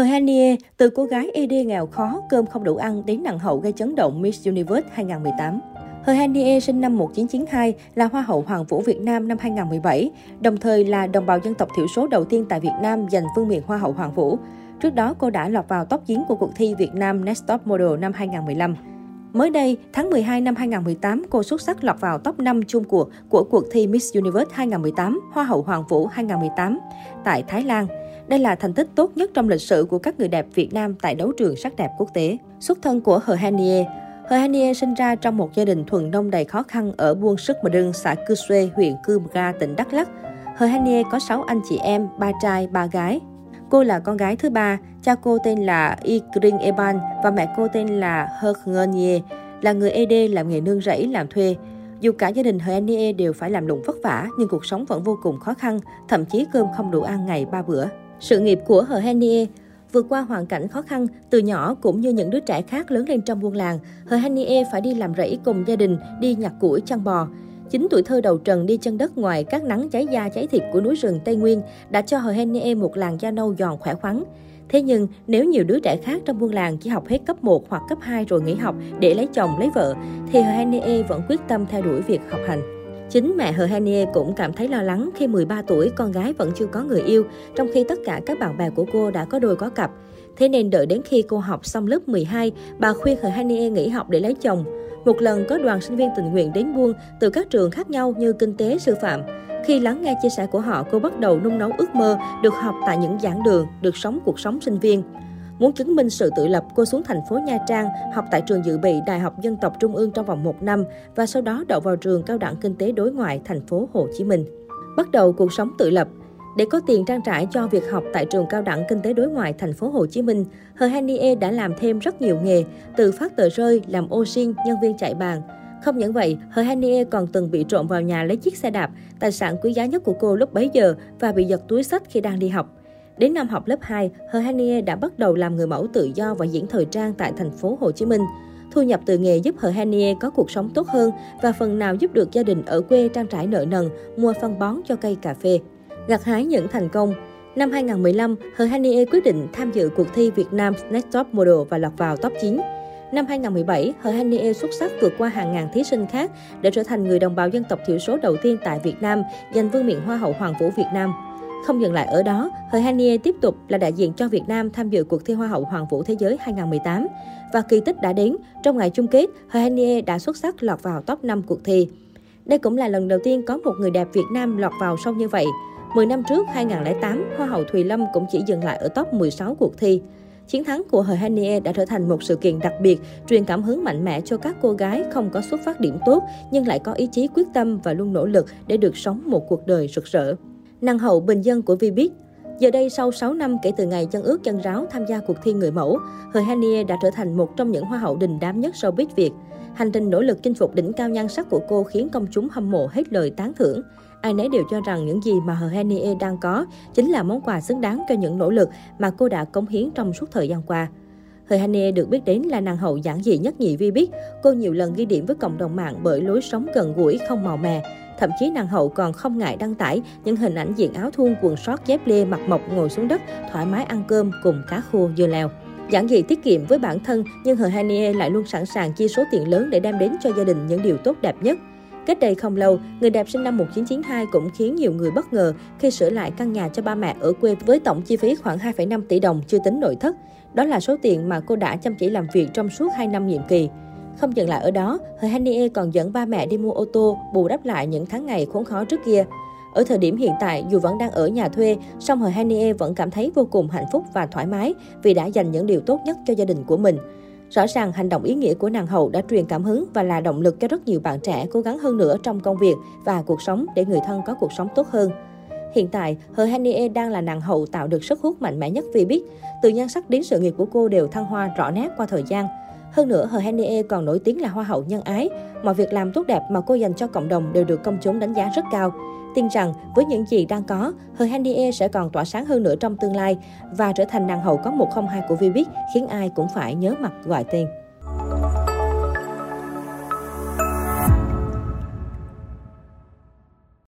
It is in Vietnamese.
Hờ Hanie, từ cô gái ED nghèo khó, cơm không đủ ăn đến nặng hậu gây chấn động Miss Universe 2018. Hờ Hanie sinh năm 1992, là Hoa hậu Hoàng vũ Việt Nam năm 2017, đồng thời là đồng bào dân tộc thiểu số đầu tiên tại Việt Nam giành vương miện Hoa hậu Hoàng vũ. Trước đó, cô đã lọt vào top 9 của cuộc thi Việt Nam Next Top Model năm 2015. Mới đây, tháng 12 năm 2018, cô xuất sắc lọt vào top 5 chung cuộc của cuộc thi Miss Universe 2018, Hoa hậu Hoàng vũ 2018 tại Thái Lan. Đây là thành tích tốt nhất trong lịch sử của các người đẹp Việt Nam tại đấu trường sắc đẹp quốc tế. Xuất thân của Hờ Hanie Hờ Hanie sinh ra trong một gia đình thuần nông đầy khó khăn ở buôn Sức Mờ Đưng, xã Cư Xuê, huyện Cư Mga, tỉnh Đắk Lắk. Hờ Hanie có 6 anh chị em, ba trai, ba gái. Cô là con gái thứ ba, cha cô tên là Ikring Eban và mẹ cô tên là Hơ là người ED làm nghề nương rẫy làm thuê. Dù cả gia đình Hernie đều phải làm lụng vất vả, nhưng cuộc sống vẫn vô cùng khó khăn, thậm chí cơm không đủ ăn ngày ba bữa. Sự nghiệp của Hernie Vượt qua hoàn cảnh khó khăn, từ nhỏ cũng như những đứa trẻ khác lớn lên trong buôn làng, Hờ Hanie phải đi làm rẫy cùng gia đình, đi nhặt củi chăn bò. Chính tuổi thơ đầu trần đi chân đất ngoài các nắng cháy da cháy thịt của núi rừng Tây Nguyên đã cho Hờ Henie một làn da nâu giòn khỏe khoắn. Thế nhưng, nếu nhiều đứa trẻ khác trong buôn làng chỉ học hết cấp 1 hoặc cấp 2 rồi nghỉ học để lấy chồng, lấy vợ, thì Hờ Henie vẫn quyết tâm theo đuổi việc học hành. Chính mẹ Hờ Henie cũng cảm thấy lo lắng khi 13 tuổi con gái vẫn chưa có người yêu, trong khi tất cả các bạn bè của cô đã có đôi có cặp. Thế nên đợi đến khi cô học xong lớp 12, bà khuyên Hờ Henie nghỉ học để lấy chồng. Một lần có đoàn sinh viên tình nguyện đến buôn từ các trường khác nhau như kinh tế, sư phạm. Khi lắng nghe chia sẻ của họ, cô bắt đầu nung nấu ước mơ được học tại những giảng đường, được sống cuộc sống sinh viên. Muốn chứng minh sự tự lập, cô xuống thành phố Nha Trang, học tại trường dự bị Đại học Dân tộc Trung ương trong vòng một năm và sau đó đậu vào trường Cao đẳng Kinh tế Đối ngoại thành phố Hồ Chí Minh. Bắt đầu cuộc sống tự lập, để có tiền trang trải cho việc học tại trường cao đẳng kinh tế đối ngoại thành phố Hồ Chí Minh, Hờ Hanie đã làm thêm rất nhiều nghề, từ phát tờ rơi, làm ô xin, nhân viên chạy bàn. Không những vậy, Hờ Hanie còn từng bị trộm vào nhà lấy chiếc xe đạp, tài sản quý giá nhất của cô lúc bấy giờ và bị giật túi sách khi đang đi học. Đến năm học lớp 2, Hờ Hanie đã bắt đầu làm người mẫu tự do và diễn thời trang tại thành phố Hồ Chí Minh. Thu nhập từ nghề giúp Hờ Hanie có cuộc sống tốt hơn và phần nào giúp được gia đình ở quê trang trải nợ nần, mua phân bón cho cây cà phê. Gặt hái những thành công, Năm 2015, Hờ Hanie quyết định tham dự cuộc thi Việt Nam Next Top Model và lọt vào top 9. Năm 2017, Hờ Hanie xuất sắc vượt qua hàng ngàn thí sinh khác để trở thành người đồng bào dân tộc thiểu số đầu tiên tại Việt Nam giành vương miện Hoa hậu Hoàng vũ Việt Nam. Không dừng lại ở đó, Hờ Hanie tiếp tục là đại diện cho Việt Nam tham dự cuộc thi Hoa hậu Hoàng vũ Thế giới 2018. Và kỳ tích đã đến, trong ngày chung kết, Hờ Hanie đã xuất sắc lọt vào top 5 cuộc thi. Đây cũng là lần đầu tiên có một người đẹp Việt Nam lọt vào sâu như vậy. 10 năm trước, 2008, Hoa hậu Thùy Lâm cũng chỉ dừng lại ở top 16 cuộc thi. Chiến thắng của Hờ Hanie đã trở thành một sự kiện đặc biệt, truyền cảm hứng mạnh mẽ cho các cô gái không có xuất phát điểm tốt nhưng lại có ý chí quyết tâm và luôn nỗ lực để được sống một cuộc đời rực rỡ năng hậu bình dân của Vbiz. Giờ đây, sau 6 năm kể từ ngày chân ướt chân ráo tham gia cuộc thi người mẫu, Hờ Hanie đã trở thành một trong những hoa hậu đình đám nhất showbiz Việt. Hành trình nỗ lực chinh phục đỉnh cao nhan sắc của cô khiến công chúng hâm mộ hết lời tán thưởng. Ai nấy đều cho rằng những gì mà Hờ đang có chính là món quà xứng đáng cho những nỗ lực mà cô đã cống hiến trong suốt thời gian qua. Hờ được biết đến là nàng hậu giản dị nhất nhì vi biết. Cô nhiều lần ghi điểm với cộng đồng mạng bởi lối sống gần gũi, không màu mè. Thậm chí nàng hậu còn không ngại đăng tải những hình ảnh diện áo thun quần sót dép lê mặt mộc ngồi xuống đất, thoải mái ăn cơm cùng cá khô dưa leo. Giản dị tiết kiệm với bản thân, nhưng Hờ Hanie lại luôn sẵn sàng chi số tiền lớn để đem đến cho gia đình những điều tốt đẹp nhất. Cách đây không lâu, người đẹp sinh năm 1992 cũng khiến nhiều người bất ngờ khi sửa lại căn nhà cho ba mẹ ở quê với tổng chi phí khoảng 2,5 tỷ đồng chưa tính nội thất. Đó là số tiền mà cô đã chăm chỉ làm việc trong suốt 2 năm nhiệm kỳ. Không dừng lại ở đó, Hờ Hanie còn dẫn ba mẹ đi mua ô tô, bù đắp lại những tháng ngày khốn khó trước kia. Ở thời điểm hiện tại, dù vẫn đang ở nhà thuê, song Hờ Hanie vẫn cảm thấy vô cùng hạnh phúc và thoải mái vì đã dành những điều tốt nhất cho gia đình của mình. Rõ ràng hành động ý nghĩa của nàng hậu đã truyền cảm hứng và là động lực cho rất nhiều bạn trẻ cố gắng hơn nữa trong công việc và cuộc sống để người thân có cuộc sống tốt hơn. Hiện tại, Hờ Hanie đang là nàng hậu tạo được sức hút mạnh mẽ nhất vì biết, từ nhan sắc đến sự nghiệp của cô đều thăng hoa rõ nét qua thời gian. Hơn nữa, Hờ Hanie còn nổi tiếng là hoa hậu nhân ái. Mọi việc làm tốt đẹp mà cô dành cho cộng đồng đều được công chúng đánh giá rất cao. Tin rằng với những gì đang có, Hờ Hanie sẽ còn tỏa sáng hơn nữa trong tương lai và trở thành nàng hậu có 102 của Vbiz khiến ai cũng phải nhớ mặt gọi tên.